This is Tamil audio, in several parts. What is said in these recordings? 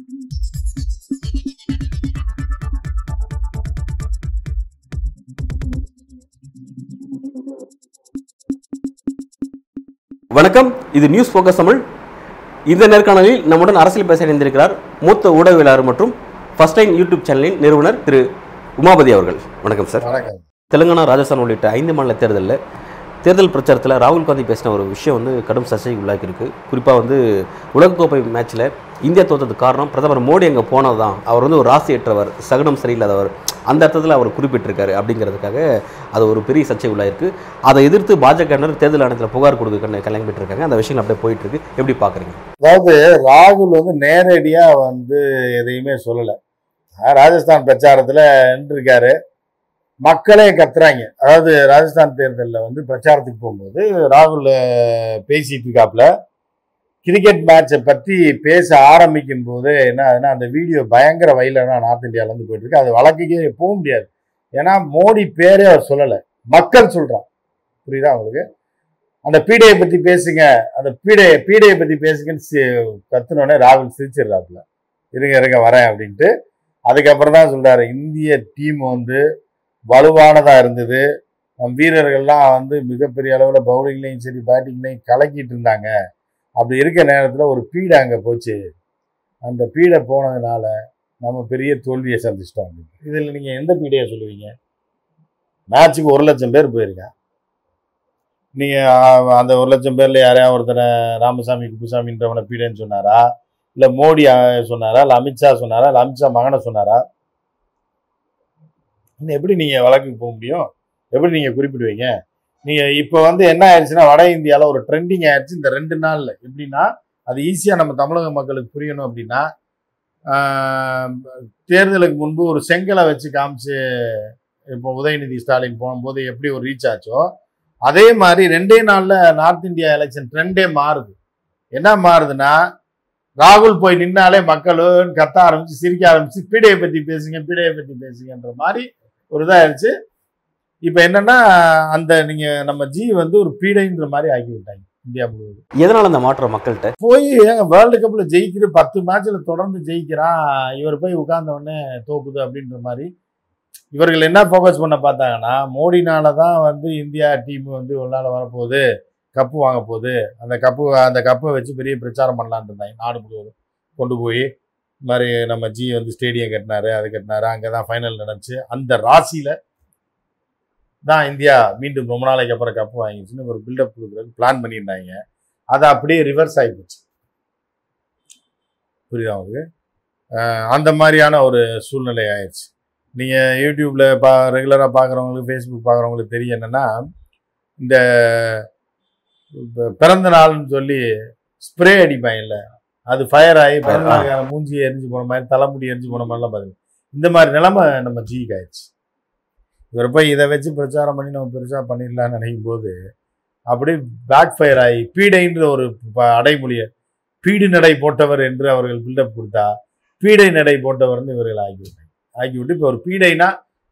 வணக்கம். இது நியூஸ் ஃபோக்கஸ் தமிழ். இந்த நேர்காணலில் நம்முடன் அரசியல் பேச இணைந்திருக்கிறார் மூத்த ஊடகவியலாளர் மற்றும் ஃபர்ஸ்ட் டைம் யூடியூப் சேனலின் நிறுவனர் திரு உமாபதி அவர்கள். வணக்கம் சார் தெலுங்கானா ராஜஸ்தான் உள்ளிட்ட ஐந்து மாநில தேர்தலில் தேர்தல் பிரச்சாரத்தில் ராகுல் காந்தி பேசின ஒரு விஷயம் வந்து கடும் சர்ச்சைக்கு உள்ளாக்கியிருக்கு குறிப்பாக வந்து உலகக்கோப்பை மேட்ச்சில் இந்தியா தோற்றதுக்கு காரணம் பிரதமர் மோடி அங்கே போனது தான் அவர் வந்து ஒரு ராசியற்றவர் சகுனம் சரியில்லாதவர். அந்த அர்த்தத்தில் அவர் குறிப்பிட்டிருக்காரு அப்படிங்கிறதுக்காக அது ஒரு பெரிய சர்ச்சை உள்ளாயிருக்கு. அதை எதிர்த்து பாஜகவினர் தேர்தல் ஆணையத்தில் புகார் கொடுக்க கிளம்பிட்டு இருக்காங்க அந்த விஷயங்கள் அப்படியே போயிட்டு இருக்கு எப்படி பார்க்குறீங்க அதாவது ராகுல் வந்து நேரடியாக வந்து எதையுமே சொல்லலை. ராஜஸ்தான் பிரச்சாரத்தில் நின்றுருக்காரு. மக்களே கத்துறாங்க. அதாவது ராஜஸ்தான் தேர்தலில் வந்து பிரச்சாரத்துக்கு போகும்போது ராகுல் பேசிட்டு இருக்காப்புல. கிரிக்கெட் மேட்சை பற்றி பேச ஆரம்பிக்கும் போது என்ன ஆகுதுன்னா அந்த வீடியோ பயங்கர வயலாக நார்த் இந்தியாவிலேருந்து போயிட்டு இருக்கு அது வழக்குக்கே போக முடியாது. ஏன்னா மோடி பேரே அவர் சொல்லலை. மக்கள் சொல்கிறான் புரியுதா அவங்களுக்கு அந்த பீடையை பற்றி பேசுங்க. அந்த பீடையை பீடையை பற்றி பேசுங்கன்னு கத்துனோடனே ராகுல் சிரிச்சிடுறாப்புல. இருங்க இருங்க வரேன் அப்படின்ட்டு. அதுக்கப்புறம் தான் சொல்கிறாரு இந்திய டீம் வந்து வலுவானதாக இருந்தது. நம் வீரர்கள்லாம் வந்து மிகப்பெரிய அளவில் பவுலிங்லேயும் சரி பேட்டிங்லையும் கலக்கிட்டு இருந்தாங்க. அப்படி இருக்க நேரத்தில் ஒரு பீடை அங்கே போச்சு. அந்த பீடை போனதுனால நம்ம பெரிய தோல்வியை சந்திச்சிட்டோம் அப்படின்னு இதில் நீங்கள் எந்த பீடையை சொல்லுவீங்க? மேட்ச்சுக்கு ஒரு லட்சம் பேர் போயிருக்கேன் நீங்கள் அந்த ஒரு லட்சம் பேரில் யாரையா ஒருத்தனை ராமசாமி குப்புசாமின்றவனை பீடைன்னு சொன்னாரா? இல்லை மோடி சொன்னாரா? இல்லை அமித்ஷா சொன்னாரா? இல்லை அமித்ஷா மகனை சொன்னாரா? இன்னும் எப்படி நீங்கள் வழக்குக்கு போக முடியும்? எப்படி நீங்கள் குறிப்பிடுவீங்க? நீங்க இப்ப வந்து என்ன ஆயிடுச்சுன்னா வட இந்தியாவில் ஒரு ட்ரெண்டிங் ஆயிடுச்சு இந்த ரெண்டு நாள்ல. எப்படின்னா அது ஈஸியா நம்ம தமிழக மக்களுக்கு புரியணும் அப்படின்னா தேர்தலுக்கு முன்பு ஒரு செங்கலை வச்சு காமிச்சு இப்போ உதயநிதி ஸ்டாலின் போகும்போது எப்படி ஒரு ரீச் ஆச்சோ அதே மாதிரி ரெண்டே நாளில் நார்த் இந்தியா எலெக்ஷன் ட்ரெண்டே மாறுது. என்ன மாறுதுன்னா ராகுல் போய் நின்னாலே மக்களும் கத்த ஆரம்பிச்சு சிரிக்க ஆரம்பிச்சு பீடையை பற்றி பேசுங்க பீடையை பற்றி பேசுங்கன்ற மாதிரி ஒரு இதாயிருச்சு. இப்ப என்னன்னா அந்த நீங்க நம்ம ஜி வந்து ஒரு பீடைன்ற மாதிரி ஆக்கி விட்டாங்க இந்தியா முழுவதும். எதனால் அந்த மாற்றம் மக்கள்கிட்ட? போய் வேர்ல்டு கப்ல ஜெயிக்கிற பத்து மேட்ச்ல தொடர்ந்து ஜெயிக்கிறான் இவர் போய் உட்கார்ந்த உடனே தோக்குது அப்படின்ற மாதிரி. இவர்கள் என்ன ஃபோக்கஸ் பண்ண பார்த்தாங்கன்னா மோடினால தான் வந்து இந்தியா டீம் வந்து ஒரு நாள் வரப்போகுது கப்பு வாங்க போகுது. அந்த கப்பு அந்த கப்பை வச்சு பெரிய பிரச்சாரம் பண்ணலான்னு இருந்தாங்க நாடு முழுவதும். கொண்டு போய் இந்த மாதிரி நம்ம ஜி வந்து ஸ்டேடியம் கட்டினாரு அது கட்டினாரு அங்கே தான் ஃபைனல் நடந்துச்சு. அந்த ராசியில தான் இந்தியா மீண்டும் ரொம்ப நாளைக்கு அப்புறம் கப்பு வாங்கிச்சுன்னு ஒரு பில்டப் கொடுக்குறதுக்கு பிளான் பண்ணியிருந்தாங்க. அது அப்படியே ரிவர்ஸ் ஆகிப்போச்சு புரியுதா உங்களுக்கு? அந்த மாதிரியான ஒரு சூழ்நிலை ஆயிடுச்சு நீங்கள் யூடியூப்பில் பா ரெகுலராக பார்க்குறவங்களுக்கு ஃபேஸ்புக் பார்க்குறவங்களுக்கு தெரியும் என்னென்னா இந்த பிறந்த நாள்னு சொல்லி ஸ்ப்ரே அடிப்பாங்கல்ல அது ஃபயர் ஆகி பிறந்த நாளுக்கான மூஞ்சி எரிஞ்சு போன மாதிரி தலைமுடி எரிஞ்சு போன மாதிரிலாம் பாருங்க இந்த மாதிரி நிலைமை நம்ம ஜிக்கு ஆயிடுச்சு. இவர் போய் இதை வச்சு பிரச்சாரம் பண்ணி நம்ம பெருசாக பண்ணிடலாம்னு நினைக்கும் போது அப்படி பேக் ஃபயர் ஆகி பீடைன்ற ஒரு ப- அடைமொழியை பீடு நடை போட்டவர் என்று அவர்கள் பில்டப் கொடுத்தா பீடை நடை போட்டவர்னு இவர்கள் ஆகிவிட்டாங்க ஆக்கிவிட்டு இப்போ ஒரு பீடைனா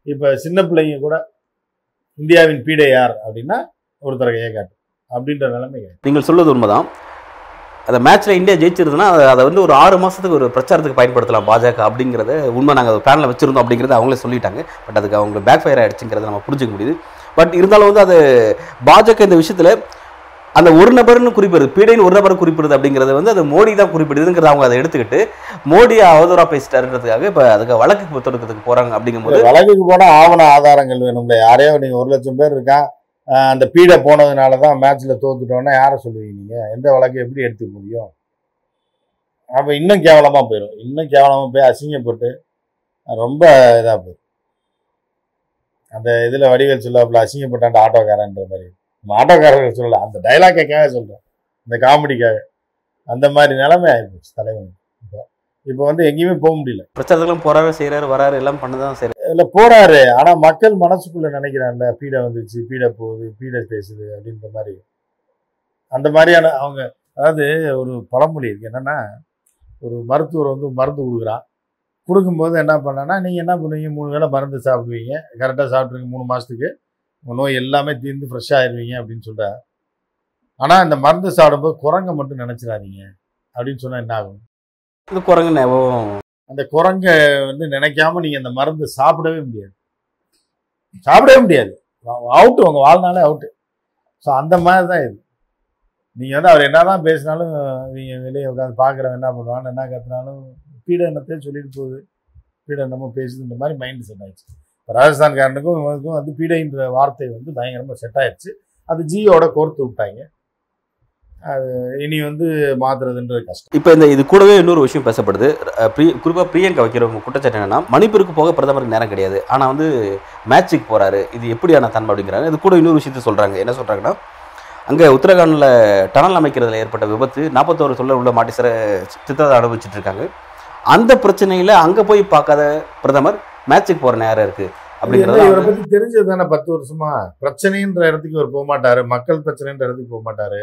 இப்போ சின்ன பிள்ளைங்க கூட இந்தியாவின் பீடை யார் அப்படின்னா ஒருத்தரை கையை காட்டு அப்படின்ற நிலைமை. நீங்கள் சொல்வது உண்மைதான். அந்த மேட்ச்ல இந்தியா ஜெயிச்சிருதுன்னா அதை வந்து ஒரு ஆறு மாசத்துக்கு ஒரு பிரச்சாரத்துக்கு பயன்படுத்தலாம் பாஜக அப்படிங்கிறத உண்மை நாங்கள் பேனலில் வச்சிருந்தோம் அப்படிங்கிறத அவங்களே சொல்லிட்டாங்க. பட் அதுக்கு அவங்க பேக் ஃபயர் ஆயிடுச்சுங்கிறத நம்ம புரிஞ்சுக்க முடியுது. பட் இருந்தாலும் வந்து அது பாஜக இந்த விஷயத்துல அந்த ஒரு நபர்னு குறிப்பிடுது பீடைன்னு ஒரு நபர் குறிப்பிடுது அப்படிங்கிறது வந்து அது மோடி தான் குறிப்பிடுதுங்கிறத அவங்க அதை எடுத்துக்கிட்டு மோடியை அவதூறா பேசிட்டாருன்றதுக்காக இப்போ அதுக்கு வழக்கு தொடுக்கிறதுக்கு போறாங்க அப்படிங்கும்போது வழக்குக்கு போனா ஆவண ஆதாரங்கள் வேணும்ல. யாரையோ நீங்க ஒரு லட்சம் பேர் இருக்கான் அந்த பீடை போனதுனால தான் மேட்ச்சில் தோத்துட்டோன்னா யாரை சொல்லுவீங்க நீங்கள் எந்த வழக்கு எப்படி எடுத்துக்க முடியும்? அப்போ இன்னும் கேவலமாக போயிடும் இன்னும் கேவலமாக போய் அசிங்கப்பட்டு ரொம்ப இதாக போயிடும் அந்த இதில் வடிவேல் சொல்லாப்புல அசிங்கப்பட்டான் ஆட்டோக்காரன்ற மாதிரி. நம்ம ஆட்டோக்காரர்கள் சொல்லலை அந்த டைலாக்கைக்காக சொல்கிறோம் இந்த காமெடிக்காக அந்த மாதிரி நிலைமை ஆயிடுச்சு தலைவன் இப்போ இப்போ வந்து எங்கேயுமே போக முடியல. பிரச்சனைகளும் போறாரு செய்றாரு வராரு எல்லாம் பண்ணதான் செய்றாரு. இல்ல போறாரு. ஆனா மக்கள் மனசுக்குள்ள நினைக்கிறான்ல பீடை வந்துருச்சு பீடை போகுது பீடை பேசுது அப்படின்ற மாதிரி. அந்த மாதிரியான அவங்க அதாவது ஒரு பழமொழி இருக்கு. என்னன்னா ஒரு மருத்துவர் வந்து மருந்து கொடுக்குறான் கொடுக்கும்போது என்ன பண்ணான்னா நீங்கள் என்ன பண்ணுவீங்க? மூணு வேளை மருந்து சாப்பிடுவீங்க. கரெக்டாக சாப்பிட்ருங்க மூணு மாதத்துக்கு உங்கள் நோய் எல்லாமே தீர்ந்து ஃப்ரெஷ்ஷாக ஆயிடுவீங்க அப்படின்னு சொல்கிறார் ஆனால் இந்த மருந்து சாப்பிடும்போது குரங்க மட்டும் நினச்சிடாதீங்க அப்படின்னு சொன்னால் என்ன ஆகும்? இந்த குரங்கு அந்த குரங்க வந்து நினைக்காம நீங்கள் அந்த மருந்து சாப்பிடவே முடியாது. சாப்பிடவே முடியாது. அவுட்டு உங்கள் வாழ்நாளே அவுட்டு ஸோ அந்த மாதிரி தான் இது. நீங்கள் வந்து அவர் என்னதான் பேசினாலும் நீங்கள் வெளியே உட்காந்து பார்க்குறவங்க என்ன பண்ணுவாங்க என்ன கற்றுனாலும் பீட சொல்லிட்டு போகுது. பீடனமும் பேசுது இந்த மாதிரி மைண்ட் செட் ஆயிடுச்சு. இப்போ ராஜஸ்தான்காரனுக்கும் இவனுக்கும் வந்து பீடைன்ற வார்த்தை வந்து பயங்கரமாக செட் ஆயிடுச்சு. அது ஜியோட கோர்த்து விட்டாங்க. அது இனி வந்து மாத்துறதுன்றது கஷ்டம். இப்போ இந்த இது கூடவே இன்னொரு விஷயம் பேசப்படுது. குறிப்பாக பிரியங்கா வைக்கிற குற்றச்சாட்டு என்னன்னா மணிப்பூருக்கு போக பிரதமருக்கு நேரம் கிடையாது. ஆனால் வந்து மேட்சுக்கு போறாரு. இது எப்படியான தன்மை அப்படிங்கிறாங்க இது கூட இன்னொரு விஷயத்த சொல்றாங்க. என்ன சொல்றாங்கன்னா அங்கே உத்தரகாண்டில் டனல் அமைக்கிறதுல ஏற்பட்ட விபத்து நாற்பத்தோரு சொல்ல உள்ள மாட்டி சிற சித்திரத்தை அனுபவிச்சுட்டு இருக்காங்க. அந்த பிரச்சனையில அங்கே போய் பார்க்காத பிரதமர் மேட்சுக்கு போற நேரம் இருக்கு. இது என்ன, இவரை அப்படிங்கிறது பத்தி தெரிஞ்சது தானே பத்து வருஷமா? பிரச்சனைன்ற இடத்துக்கு இவர் போக மாட்டாரு. மக்கள் பிரச்சனைன்ற இடத்துக்கு போக மாட்டாரு.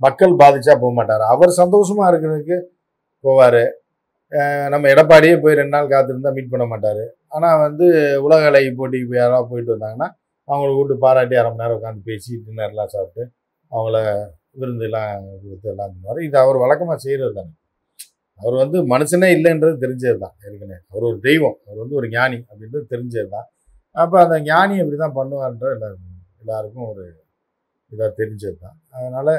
மக்கள் பாதிச்சா போக மாட்டார். அவர் சந்தோஷமா இருக்கிறதுக்கு போவார். நம்ம எடப்பாடியே போய் ரெண்டு நாள் காத்திருந்தா மீட் பண்ண மாட்டார். ஆனால் வந்து உலக அழகி போட்டிக்கு போய் யாராவது போயிட்டு வந்தாங்கன்னா அவங்கள கூப்பிட்டு பாராட்டி அரை மணி நேரம் உட்காந்து பேசி டின்னர்லாம் சாப்பிட்டு அவங்கள விருந்துலாம் கொடுத்து எல்லாம் பண்ணுவார் இது அவர் வழக்கமாக செய்கிறது தானே. அவர் வந்து மனுஷனே இல்லைன்றது தெரிஞ்சது தான் ஏற்கனவே. அவர் ஒரு தெய்வம். அவர் வந்து ஒரு ஞானி அப்படின்றது தெரிஞ்சது தான். அப்போ அந்த ஞானி அப்படி தான் பண்ணுவார்ன்ற எல்லாருக்கும் எல்லாருக்கும் ஒரு இதாக தெரிஞ்சது தான். அதனால்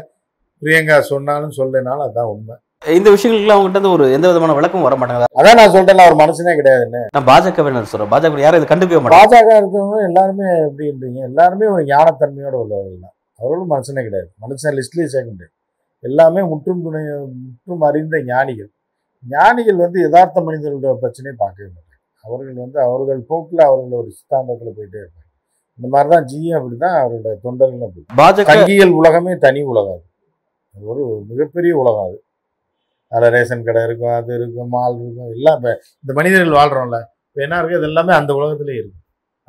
பிரியங்கா சொன்னாலும் சொல்லனாலும் அதுதான் உண்மை. இந்த விஷயங்களுக்குலாம் அவங்ககிட்ட இருந்து ஒரு எந்த விதமான விளக்கம் வர மாட்டாங்க. அதான் நான் சொல்றேன் அவர் மனுஷனே கிடையாதுன்னு நான் பாஜகவினர் சொல்றேன். பாஜக யாரும் இதை கண்டுக்கவே மாட்டாங்க. பாஜக இருக்கவங்க எல்லாருமே எப்படின்றீங்க எல்லாருமே ஒரு ஞானத்தன்மையோட உள்ளவர்கள் தான். அவர்களும் மனுஷனே கிடையாது. மனுஷன் லிஸ்ட்லேயே சேர்க்க முடியாது. எல்லாமே முற்றும் துணை முற்றும் அறிந்த ஞானிகள். ஞானிகள் வந்து யதார்த்த மனிதர்களோட பிரச்சனையை பார்க்கவே மாட்டாங்க. அவர்கள் வந்து அவர்கள் போக்கில் அவர்கள் ஒரு சித்தாந்தத்தில் போயிட்டே இருப்பாங்க. இந்த மாதிரி தான் ஜியும் அப்படி தான் அவருடைய தொண்டர்களும் அப்படி பாஜக உலகமே தனி உலகம் ஒரு மிகப்பெரிய உலகம் அது. அதில் ரேஷன் கடை இருக்கும் அது இருக்கும் மால் இருக்கும் எல்லாம் இப்போ இந்த மனிதர்கள் வாழ்கிறோம்ல இப்போ என்ன இருக்குது இது எல்லாமே அந்த உலகத்துலேயே இருக்கும்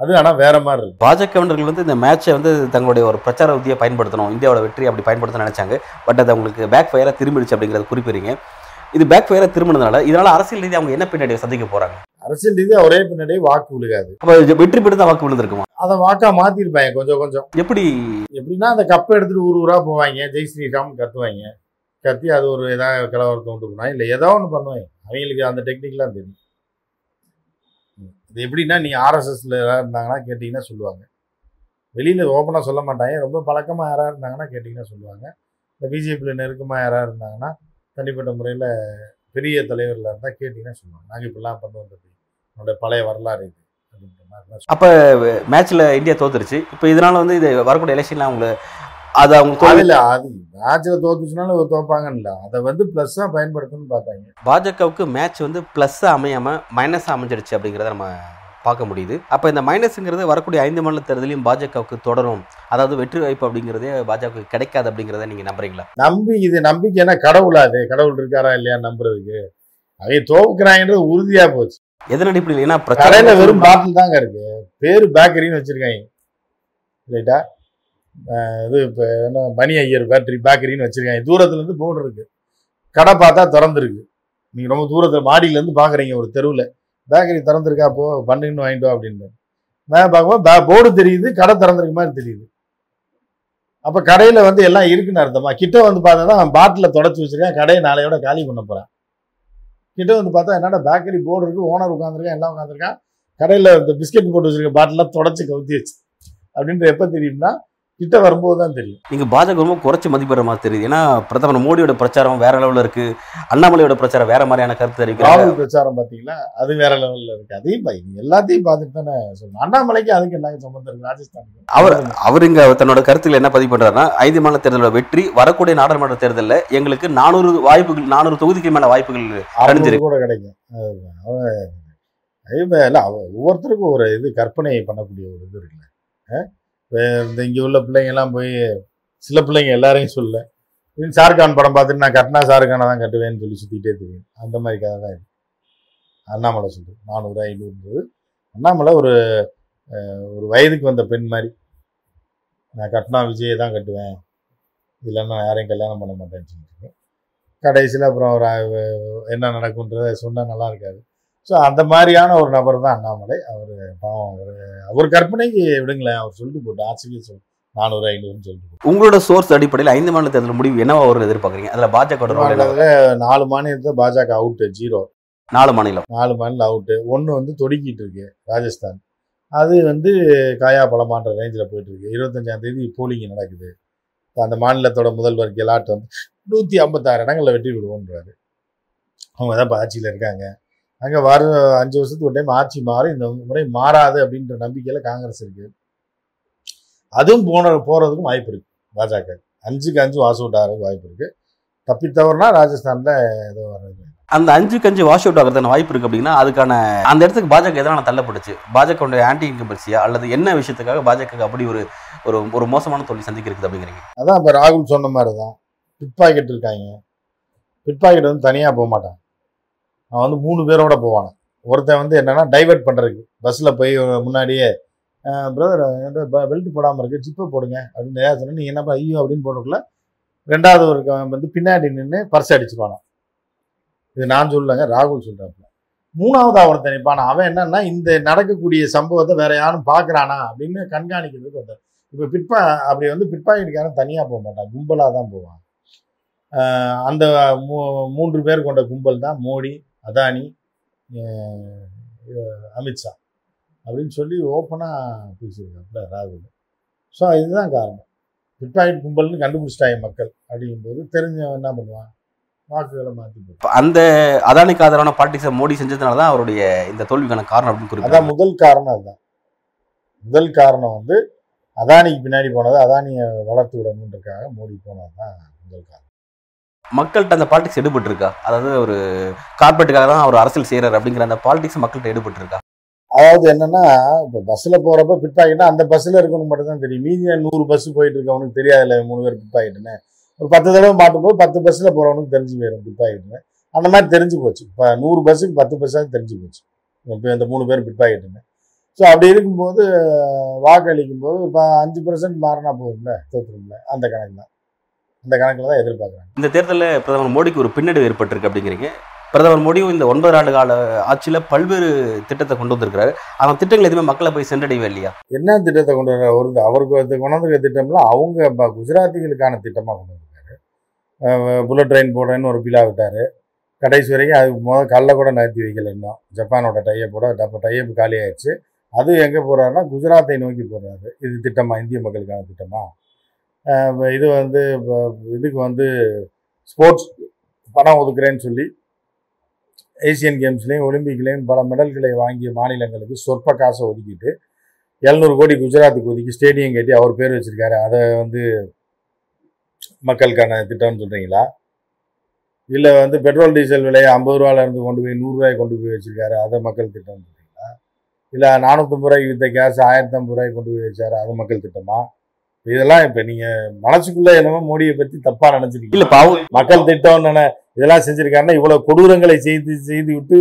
அது ஆனால் வேற மாதிரி இருக்கு. பாஜகவினர்கள் வந்து இந்த மேட்சை வந்து தங்களுடைய ஒரு பிரச்சார உத்தியை பயன்படுத்தணும் இந்தியாவோட வெற்றி அப்படி பயன்படுத்த நினைச்சாங்க. பட் அது அவங்களுக்கு பேக் ஃபயராக திரும்பிடுச்சு அப்படிங்கிறத குறிப்பிடுறீங்க. இது பேக் ஃபயராக திரும்பினதுனால இதனால் அரசியல் ரீதியாக அவங்க என்ன பின்னாடி சந்திக்க போகிறாங்க அரசியல் ரீதியாக ஒரே பின்னாடியே வாக்கு விழுகாது. வெற்றி பெற்று வாக்கு விழுந்திருக்குமா? அதை வாக்கா மாத்திருப்பாங்க கொஞ்சம் கொஞ்சம். எப்படி? எப்படின்னா அந்த கப்பை எடுத்துட்டு ஊர் ஊரா போவாங்க. ஜெய் ஸ்ரீராம் கத்துவாங்க. கத்தி அது ஒரு ஏதாவது கலவரத்தை உண்டு பண்ணா இல்லை ஏதோ ஒன்று பண்ணுவாங்க. அவங்களுக்கு அந்த டெக்னிக்லாம் தெரியும். இது எப்படின்னா நீ ஆர்எஸ்எஸ்ல யாராவது இருந்தாங்கன்னா கேட்டிங்கன்னா சொல்லுவாங்க. வெளியில ஓப்பனாக சொல்ல மாட்டாங்க. ரொம்ப பழக்கமாக யாராவது இருந்தாங்கன்னா கேட்டிங்கன்னா சொல்லுவாங்க. இந்த பிஜேபியில் நெருக்கமாக யாராவது இருந்தாங்கன்னா தனிப்பட்ட முறையில் பெரிய தலைவரில் இருந்தால் கேட்டிங்கன்னா சொல்லுவாங்க. நாங்கள் இப்படிலாம் பண்ண வந்தது என்னோட பழைய வரலாறு இது அப்படின்ற அப்போ மேட்ச்ல இந்தியா தோத்துருச்சு. இப்போ இதனால வந்து இது வரக்கூடிய எலெக்ஷன்ல அவங்க அது அவங்க அதில் அது மேட்ச்சில் தோத்துச்சுனாலும் தோப்பாங்கன்னு அதை வந்து ப்ளஸ்ஸாக பயன்படுத்தணும்னு பார்த்தாங்க. பாஜகவுக்கு மேட்ச் வந்து ப்ளஸ் அமையாம மைனஸ் அமைஞ்சிடுச்சு அப்படிங்கிறத நம்ம பார்க்க முடியுது. அப்போ இந்த மைனஸ்ங்கிறது வரக்கூடிய ஐந்து மாநில தேர்தலையும் பாஜகவுக்கு தொடரும். அதாவது வெற்றி வாய்ப்பு அப்படிங்கிறதே பாஜகவுக்கு கிடைக்காது அப்படிங்கிறத நீங்க நம்புறீங்களா? நம்பி இது நம்பிக்கைன்னா கடவுளா அது? கடவுள் இருக்காரா இல்லையா நம்புறதுக்கு. அவங்க தோக்குறாங்கன்றது உறுதியா போச்சு. எதன் அடிப்படையில் ஏன்னா கடையில வெறும் பாட்டில் தாங்க இருக்கு. பேரு பேக்கரின்னு வச்சிருக்காங்க. ரைட்டா? இது இப்போ என்ன மணி ஐயர் பேட்டரி பேக்கரின்னு வச்சிருக்காங்க. தூரத்துல இருந்து போர்டு இருக்கு. கடை பார்த்தா திறந்துருக்கு. நீங்க ரொம்ப தூரத்துல மாடியில இருந்து பாக்குறீங்க ஒரு தெருவில். பேக்கரி திறந்துருக்கா போ பண்ணுன்னு வாங்கிட்டு வா அப்படின்னு நான் பார்க்கும்போது போர்டு தெரியுது கடை திறந்திருக்க மாதிரி தெரியுது. அப்போ கடையில் வந்து எல்லாம் இருக்குன்னு அர்த்தமா? கிட்ட வந்து பார்த்தா பாட்டில் தொடச்சி வச்சிருக்கேன் கடையை நாளையோட காலி பண்ண போகிறான் கிட்ட வந்து பார்த்தா என்னடா பேக்கரி போர்டு இருக்குது ஓனர் உட்காந்துருக்கேன் எல்லாம் உட்காந்துருக்கான் கடையில் இந்த பிஸ்கெட் போட்டு வச்சிருக்க பாட்டிலாம் தொடச்சி கவுத்தி வச்சு. அப்படின்ற எப்போ தெரியும்னா கிட்ட வரும்போது தான் தெரியும். நீங்க பாஜக ரொம்ப குறைச்சி மதிப்பிடுற மாதிரி தெரியுது. ஏன்னா பிரதமர் மோடியோட பிரச்சாரம் வேற லெவலில் இருக்கு. அண்ணாமலையோட பிரச்சாரம் வேற மாதிரியான கருத்து தெரிவிக்கிறாங்க ராகுல் பிரச்சாரம் பார்த்தீங்களா அது வேற லெவலில் இருக்கு. அதையும் நீங்க எல்லாத்தையும் பார்த்துட்டு தானே சொல்லணும் அண்ணாமலைக்கு அதுக்கு என்ன சம்பந்தம் இருக்கு? ராஜஸ்தானுக்கு. அவர் அவர் இங்க தன்னோட கருத்துல என்ன பதிவு பண்றாருன்னா ஐந்து மாநில தேர்தலோட வெற்றி வரக்கூடிய நாடாளுமன்ற தேர்தலில் எங்களுக்கு நானூறு வாய்ப்புகள் நானூறு தொகுதிக்கு மேல வாய்ப்புகள் அடைஞ்சிருக்கு. கூட கிடைக்கும். இல்ல ஒவ்வொருத்தருக்கும் ஒரு இது கற்பனை பண்ணக்கூடிய ஒரு இது இருக்குல்ல. இந்த இங்கே உள்ள பிள்ளைங்கெல்லாம் போய் சில பிள்ளைங்க எல்லாரையும் சொல்ல ஷாருக்கான் படம் பார்த்துட்டு நான் கட்டினா ஷாருக்கானை தான் கட்டுவேன்னு சொல்லி சுற்றிட்டே தெரியும். அந்த மாதிரி கதை தான் இது. அண்ணாமலை சொல்லு நானூறு ஐநூறுன்றது. அண்ணாமலை ஒரு ஒரு வயதுக்கு வந்த பெண் மாதிரி. நான் கட்டினா விஜயை தான் கட்டுவேன். இல்லைன்னா நான் யாரையும் கல்யாணம் பண்ண மாட்டேன்னு சொல்லிட்டு. கடைசியில் அப்புறம் ஒரு என்ன நடக்குன்றத சொன்னால் நல்லா இருக்காது. ஸோ அந்த மாதிரியான ஒரு நபர் தான் அண்ணாமலை. அவர் பாவம் அவர் அவர் கற்பனைக்கு விடுங்களேன் அவர் சொல்லிட்டு போட்டு ஆட்சிக்கு சொல் நானூறு ஐநூறுன்னு சொல்லிட்டு உங்களோட சோர்ஸ் அடிப்படையில் ஐந்து மாநில தேர்தல் முடிவு என்னவா ஒரு எதிர்பார்க்குறீங்க? அதில் பாஜக நாலு மாநிலத்தை பாஜக அவுட்டு ஜீரோ நாலு மாநிலம். நாலு மாநிலம் அவுட்டு ஒன்று வந்து தொடுக்கிட்டு இருக்கு ராஜஸ்தான். அது வந்து காயா பழமான்ற ரேஞ்சில் போயிட்டு இருக்கு இருபத்தஞ்சாம் தேதி போலிங் நடக்குது. இப்போ அந்த மாநிலத்தோட முதல்வர் கெலாட் வந்து நூற்றி ஐம்பத்தாறு இடங்களில் வெற்றி விடுவோன்றாரு அவங்க தான் இப்போ ஆட்சியில் இருக்காங்க. அங்கே வர அஞ்சு வருஷத்துக்கு ஒரு டைம் ஆட்சி மாறும் இந்த முறை மாறாது அப்படின்ற நம்பிக்கையில் காங்கிரஸ் இருக்கு. அதுவும் போன போகிறதுக்கும் வாய்ப்பு இருக்கு பாஜக. அஞ்சுக்கு அஞ்சு வாஸ் அவுட் ஆகிறதுக்கு வாய்ப்பு இருக்கு. தப்பித்தவர்னா ராஜஸ்தானில் ஏதோ வர்றது அந்த அஞ்சு கஞ்சு வாஷ் அவுட் ஆகிறதுக்கான வாய்ப்பு இருக்கு அப்படின்னா அதுக்கான அந்த இடத்துக்கு பாஜக எதனால தள்ளப்பட்டுச்சு. பாஜக ஆன்டி இன்கம்பன்சியா அல்லது என்ன விஷயத்துக்காக பாஜக அப்படி ஒரு ஒரு ஒரு மோசமான தோல்வி சந்திக்க இருக்குது அப்படிங்கிறீங்க? அதான் இப்போ ராகுல் சொன்ன மாதிரி தான் பிட் பாக்கெட் இருக்காங்க. பிட் பாக்கெட் வந்து தனியாக போக மாட்டான் அவன் வந்து மூணு பேரோட போவானே ஒருத்தன் வந்து என்னன்னா டைவர்ட் பண்ணுறதுக்கு பஸ்ஸில் போய் முன்னாடியே பிரதர் பெல்ட் போடாமல் இருக்கு ஜிப்பை போடுங்க அப்படின்னு ஏன் சொன்னா நீங்கள் என்னப்பா ஐயோ அப்படின்னு போடுறதுக்குள்ள ரெண்டாவது ஒரு வந்து பின்னாடி நின்று பர்ஸ் அடிச்சுப்பானோ இது நான் சொல்லலைங்க ராகுல் சொல்கிறாப்புல மூணாவது ஒருத்தன் நினைப்பான் அவன் என்னன்னா இந்த நடக்கக்கூடிய சம்பவத்தை வேற யாரும் பார்க்குறானா அப்படின்னு கண்காணிக்கிறதுக்கு வந்தார் இப்போ பிட்பா அப்படி வந்து பிட்பாக்கெட்டுக்காரன் தனியாக போக மாட்டான் கும்பலாக தான் போவான். அந்த மூ- மூன்று பேர் கொண்ட கும்பல் தான் மோடி அதானி அமித்ஷா அப்படின்னு சொல்லி ஓப்பனாக பேசியிருக்காப்புல ராகுல். ஸோ இதுதான் காரணம். பிட்பாக்கெட் கும்பல்னு கண்டுபிடிச்சிட்டாங்க மக்கள் அப்படிங்கும்போது தெரிஞ்சவன் என்ன பண்ணுவான்? வாக்குகளை மாற்றி அந்த அதானிக்கு ஆதரவான பாலிடிக்ஸை மோடி செஞ்சதுனால தான் அவருடைய இந்த தோல்விக்கான காரணம் அப்படின்னு அதான் குறிப்பிட்டாங்க முதல் காரணம் அதுதான். முதல் காரணம் வந்து அதானிக்கு பின்னாடி போனது அதானியை வளர்த்து விடணுன்றதுக்காக மோடி போனது தான் முதல் காரணம். மக்கள்கிட்ட அந்த பாலிடிக்ஸ் எடுபட்டுருக்கா? அதாவது ஒரு கார்பரேட்டுக்காக தான் அவர் அரசியல் செய்கிறார் அப்படிங்கிற அந்த பாலிடிக்ஸ் மக்கள்கிட்ட எடுபட்டுருக்கா? அதாவது என்னன்னா இப்போ பஸ்ஸில் போகிறப்ப பிட்பாக்கெட்னா அந்த பஸ்ஸில் இருக்கணும் மட்டும் தான் தெரியும். மீதி நூறு பஸ் போயிட்டு இருக்கவனுக்கு தெரியாதுல்ல மூணு பேர் பிட்பாக்கெட்டுன்னு ஒரு பத்து தடவை மாட்டும் போது பத்து பஸ்ஸில் போகிறவனுக்கு தெரிஞ்சு போயிடும் பிட்பாக்கெட்டுன்னு அந்த மாதிரி தெரிஞ்சு போச்சு. இப்போ நூறு பஸ்ஸுக்கு பத்து பஸ்ஸாக தெரிஞ்சு போச்சு. இப்போ இந்த மூணு பேர் பிட்பாக்கெட்டுன்னு ஸோ அப்படி இருக்கும்போது வாக்களிக்கும் போது இப்போ அஞ்சு பர்சன்ட் மாறினா போகும்ல தோற்றுரும்ல அந்த கணக்கு தான் அந்த கணக்கில் தான் எதிர்பார்க்குறாங்க. இந்த தேர்தலில் பிரதமர் மோடிக்கு ஒரு பின்னடைவு ஏற்பட்டிருக்கு அப்படிங்கிறீங்க. பிரதமர் மோடியும் இந்த ஒன்பது ஆண்டு கால ஆட்சியில் பல்வேறு திட்டத்தை கொண்டு வந்திருக்கிறாரு. அந்த திட்டங்கள் எதுவுமே மக்களை போய் சென்றடையவே இல்லையா? என்ன திட்டத்தை கொண்டு வர ஒரு அவருக்கு வந்து கொண்டு வந்திருக்க திட்டம்லாம் அவங்க குஜராத்திகளுக்கான திட்டமாக கொண்டு வந்திருக்காரு. புல்லட் ட்ரெயின் போடுறேன்னு ஒரு பிலா விட்டார். கடைசி வரைக்கும் அது முதல் கல்ல கூட நிறுத்தி வைக்கல இன்னும். ஜப்பானோட டையப்போட அப்போ டையப் காலி ஆயிடுச்சு அது எங்கே போகிறாருன்னா குஜராத்தை நோக்கி போகிறாரு இது திட்டமா இந்திய மக்களுக்கான திட்டமா? அஹ் இது வந்து இதுக்கு வந்து ஸ்போர்ட்ஸ் பணம் ஒதுக்குறேன்னு சொல்லி ஏசியன் கேம்ஸ்லேயும் ஒலிம்பிக்லேயும் பல மெடல்களை வாங்கிய மாநிலங்களுக்கு சொற்ப காசை ஒதுக்கிட்டு எழுநூறு கோடி குஜராத்துக்கு ஒதுக்கி ஸ்டேடியம் கட்டி அவர் பேர் வச்சுருக்காரு. அதை வந்து மக்களுக்கான திட்டம்னு சொல்கிறீங்களா இல்லை வந்து பெட்ரோல் டீசல் விலையை ஐம்பது ரூபால இருந்து கொண்டு போய் நூறுரூவாய் கொண்டு போய் வச்சிருக்காரு. அதை மக்கள் திட்டம்னு சொல்கிறீங்களா இல்லை நானூற்றம்பது ரூபாய்க்கு விற்ற கேஸ் ஆயிரத்தம்பது ரூபாய்க்கு கொண்டு போய் வச்சார்? அது மக்கள் திட்டமாக இதெல்லாம் இப்போ நீங்கள் மனசுக்குள்ள என்னமோ மோடியை பற்றி தப்பாக நினச்சிருக்கீங்க. இல்ல அவங்க மக்கள் திட்டம் இதெல்லாம் செஞ்சிருக்காருன்னா இவ்வளவு கொடூரங்களை செய்து செய்து விட்டு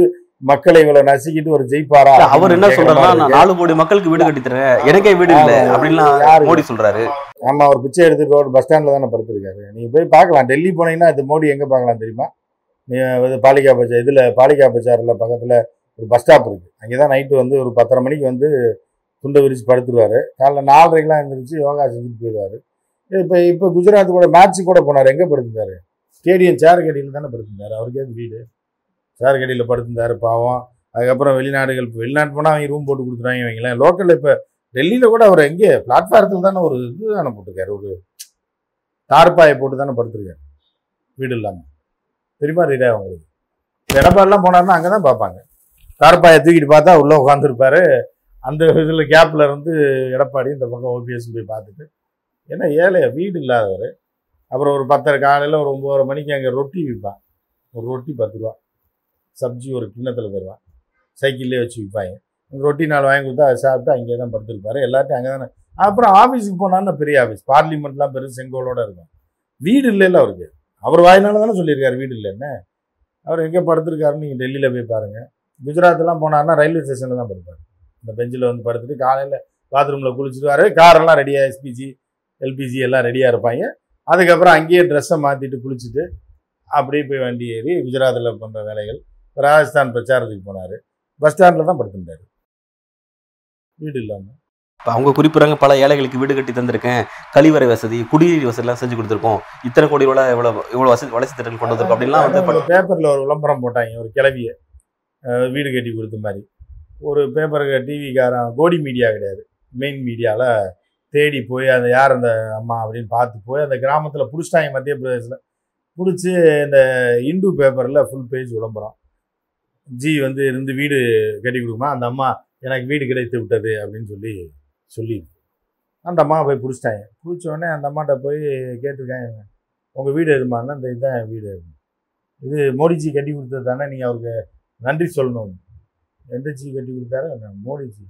மக்களை இவ்வளவு நசுக்கிட்டு ஒரு ஜெயிப்பாரா? அவர் என்ன சொல்றாருன்னா நான். நாலு கோடி மக்களுக்கு வீடு கட்டி தரேன். எனக்கே வீடு இல்ல. அப்படின்லாம்? மோடி சொல்றாரு. ஆமா அவர் பிச்சை எடுத்து ரோடு பஸ் ஸ்டாண்ட்ல தானே படுத்திருக்காரு. நீங்க போய் பார்க்கலாம். டெல்லி போனீங்கன்னா இது மோடி எங்க பார்க்கலாம் தெரியுமா? இது பாலிகா பஜார் இதுல பாலிகா பஜார்ல பக்கத்துல ஒரு பஸ் ஸ்டாப் இருக்கு. அங்கதான் நைட்டு வந்து ஒரு பத்தரை மணிக்கு வந்து துண்டை விரித்து படுத்துருவாரு. காலைல நாலரைக்கெலாம் எழுந்திரிச்சு யோகா செஞ்சுட்டு போயிடுவார். இப்போ இப்போ குஜராத் கூட மேட்ச்சு கூட போனார். எங்கே படுத்திருந்தார்? ஸ்டேடியம் சேரக்கடியில் தானே படுத்திருந்தார். அவருக்கே வீடு. சேரக்கடியில் படுத்திருந்தார் பாவம். அதுக்கப்புறம் வெளிநாடுகள் வெளிநாட்டு போனால் அவங்க ரூம் போட்டு கொடுத்துருவாங்க வைங்களேன் லோக்கலில் இப்போ டெல்லியில் கூட அவர் எங்கே? பிளாட்ஃபாரத்தில் தானே ஒரு இது தானே போட்டிருக்காரு. ஒரு தார்பாயை போட்டு தானே படுத்திருக்காரு. வீடு இல்லாமல் தெரியுமா ரீடா அவங்களுக்கு எடப்பாடெலாம் போனார்னா அங்கே தான் பார்ப்பாங்க. தார்பாயை தூக்கிட்டு பார்த்தா உள்ளே உட்காந்துருப்பாரு அந்த இதில் கேப்பில் இருந்து எடப்பாடி இந்த பக்கம் ஓபிஎஸ் போய் பார்த்துட்டு ஏன்னா ஏழையா வீடு இல்லாதவர். அப்புறம் ஒரு பத்தரை காலையில் ஒரு ஒம்பது மணிக்கு அங்கே ரொட்டி விற்பான் ஒரு ரொட்டி பத்து ரூபா. சப்ஜி ஒரு கிண்ணத்தில் தருவான். சைக்கிள்லேயே வச்சு விற்பாங்க ரொட்டி நாள் வாங்கி கொடுத்தா அதை சாப்பிட்டு அங்கேயே தான் படுத்துருப்பார். எல்லாத்தையும் அங்கே தானே அப்புறம் ஆஃபீஸுக்கு போனான்னா பெரிய ஆஃபீஸ் பார்லிமெண்ட்லாம் பெரிய செங்கோலோட இருக்கும். வீடு இல்லைல்ல அவருக்கு. அவர் வாயினால தானே சொல்லியிருக்காரு வீடு இல்லைன்னு. அவர் எங்கே படுத்திருக்காருன்னு நீங்கள் டெல்லியில் போய் பாருங்கள் குஜராத்லாம் போனார்னா ரயில்வே ஸ்டேஷனில் தான் படுப்பார். இந்த பெஞ்சில் வந்து படுத்துட்டு காலையில் பாத்ரூமில் குளிச்சுட்டு வர காரெல்லாம் ரெடியாக எஸ்பிஜி எல்பிஜி எல்லாம் ரெடியாக இருப்பாங்க. அதுக்கப்புறம் அங்கேயே ட்ரெஸ்ஸை மாற்றிட்டு குளிச்சுட்டு அப்படியே போய் வண்டி ஏறி குஜராத்தில் பண்ணுற வேலைகள். ராஜஸ்தான் பிரச்சாரத்துக்கு போனார். பஸ் ஸ்டாண்டில் தான் படுத்துட்டாரு வீடு இல்லாமல் இப்போ அவங்க குறிப்பிட்றாங்க பல ஏழைகளுக்கு வீடு கட்டி தந்திருக்கேன். கழிவறை வசதி குடிநீர் வசதிலாம் செஞ்சு கொடுத்துருக்கோம். இத்தனை கோடி ரூபாய் இவ்வளோ இவ்வளோ வசதி வளர்ச்சி திட்டங்கள் கொண்டு வந்திருக்கோம் அப்படின்லாம் வந்து பேப்பர்ல ஒரு விளம்பரம் போட்டாங்க ஒரு கிளவிய. வீடு கட்டி கொடுத்த மாதிரி. ஒரு பேப்பருக்கு டிவிக்காரன் கோடி மீடியா கிடையாது. மெயின் மீடியாவில் தேடி போய் அந்த யார் அந்த அம்மா அப்படின்னு பார்த்து போய் அந்த கிராமத்தில் பிடிச்சிட்டாங்க மத்திய பிரதேசத்தில். பிடிச்சி இந்த இந்து பேப்பரில் ஃபுல் பேஜ் விளம்பரம். ஜி வந்து இருந்து வீடு கட்டி கொடுக்குமா? அந்த அம்மா எனக்கு வீடு கிடைத்து விட்டது அப்படின்னு சொல்லி சொல்லி. அந்த அம்மா போய் பிடிச்சிட்டாங்க. பிடிச்ச உடனே அந்த அம்மாட்ட போய் கேட்டிருக்காங்க. உங்கள் வீடு எதுமானா இந்த இதுதான் என் வீடு. இது மோடிஜி கட்டி கொடுத்தது தானே? நீங்கள் அவருக்கு நன்றி சொல்லணும். எந்த ஜி கட்டி கொடுத்தாரு நான் மோடிஜி.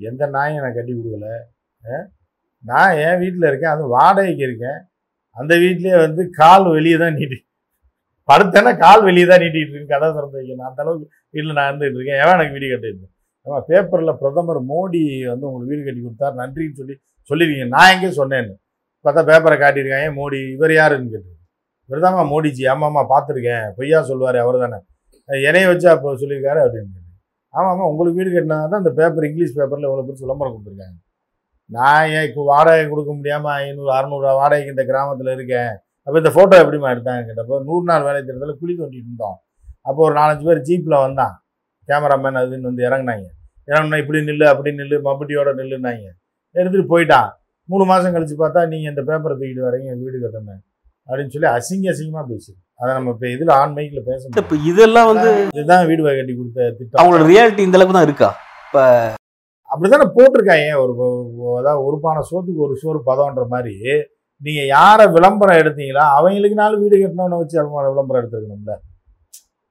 எந்த நாயும் எனக்கு கட்டி கொடுக்கல. ஆ? நான் என் வீட்டில் இருக்கேன் அது வாடகைக்கு இருக்கேன். அந்த வீட்லேயே வந்து கால் வெளியே தான் நீட்டி படுத்தேன்னா கால் வெளியே தான் நீட்டிகிட்டு இருக்கு கதை திறந்து வைக்கணும் அந்த அளவுக்கு வீட்டில் நான் இருந்துகிட்டு இருக்கேன். எவன் எனக்கு வீடு கட்டியிருந்தேன் ஆமா பேப்பரில் பிரதமர் மோடி வந்து உங்களுக்கு வீடு கட்டி கொடுத்தார் நன்றின்னு சொல்லி சொல்லிருக்கீங்க. நான் எங்கேயும் சொன்னேன்னு? பார்த்தா பேப்பரை காட்டியிருக்காங்க மோடி இவர் யாருன்னு கேட்டு இவர் தாம்மா மோடிஜி ஆமாம்மா பார்த்துருக்கேன். பொய்யா சொல்லுவார் அவர் தானே என்னைய வச்சு அப்போ சொல்லியிருக்காரு அப்படின்னு ஆமாம்மா உங்களுக்கு வீடு கட்டினா தான் இந்த பேப்பர் இங்கிலீஷ் பேப்பரில் இவ்வளோ பேர் விளம்பரம் கொடுத்துருக்காங்க. நான் ஏன் இப்போ வாடகை கொடுக்க முடியாமல் ஐநூறு அறநூறுவா வாடகைக்கு இந்த கிராமத்தில் இருக்கேன். அப்போ இந்த ஃபோட்டோ எப்படிமா எடுத்தாங்க கேட்டப்போ நூறு நாள் வேலை திட்டத்தில் குழி தோண்டிட்டு இருந்தோம். அப்போ ஒரு நாலஞ்சு பேர் ஜீப்பில் வந்தான். கேமராமேன் அதுன்னு வந்து இறங்கினாங்க. இறங்கினா இப்படி நில்லு அப்படி நில்லு மம்பட்டியோட நில்லுனாங்க எடுத்துகிட்டு போயிட்டான். மூணு மாதம் கழிச்சு பார்த்தா நீங்கள் இந்த பேப்பரை தூக்கிட்டு வரீங்க வீடு கட்டணும். அப்படின்னு சொல்லி அசிங்க அசிங்கமாக பேசு அதை நம்ம இப்போ இதில் ஆன் மைக்கில் பேச. இப்போ இதெல்லாம் வந்து இதுதான் வீடு கட்டி கொடுத்த திட்டம். அவங்களோட ரியாலிட்டி இந்த அளவுக்கு தான் இருக்கா? அப்படித்தானே போட்டிருக்காங்க. ஒரு ஒரு- அதாவது ஒரு பானை சோத்துக்கு ஒரு சோறு பதம்ன்ற மாதிரி. நீங்க யாரை விளம்பரம் எடுத்தீங்களா? அவங்களுக்கு நாலு வீடு கட்டணும்னு வச்சு விளம்பரம் எடுத்துருக்கணும்ல.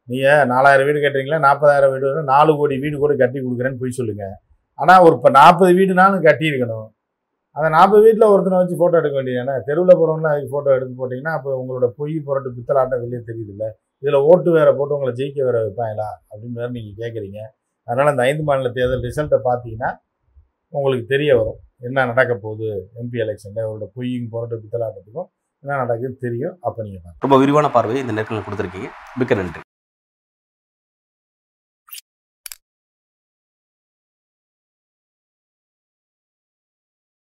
நீங்க நாலாயிரம் வீடு கட்டுறீங்களா? நாற்பதாயிரம் வீடு நாலு கோடி வீடு கூட கட்டி கொடுக்குறேன்னு போய் சொல்லுங்க. ஆனா ஒரு இப்போ நாற்பது வீடுனாலும் கட்டியிருக்கணும். அதை நாற்பது வீட்டில் ஒருத்தனை வச்சு ஃபோட்டோ எடுக்க வேண்டியதானே தெருவில் போகிறவங்களாம் அதுக்கு ஃபோட்டோ எடுத்து போட்டிங்கன்னா அப்போ உங்களோட பொய் புரட்டு பித்தலாட்டம் வெளியே தெரியுது இல்லை இதில் ஓட்டு வேற போட்டு உங்களை ஜெயிக்க வேற வைப்பாங்களா? அப்படின்னு வேறு நீங்கள் கேட்குறீங்க அதனால் அந்த ஐந்து மாநில தேர்தல் ரிசல்ட்டை பார்த்தீங்கன்னா உங்களுக்கு தெரிய வரும். என்ன நடக்க போகுது எம்பி எலெக்ஷனில் அவரோட பொய்யும் புரட்டு பித்தலாட்டத்துக்கும் என்ன நடக்குதுன்னு தெரியும். அப்போ நீங்கள் ரொம்ப விரிவான பார்வையை இந்த நேரத்தில் கொடுத்துருக்கீங்க. மிக்க நன்றி.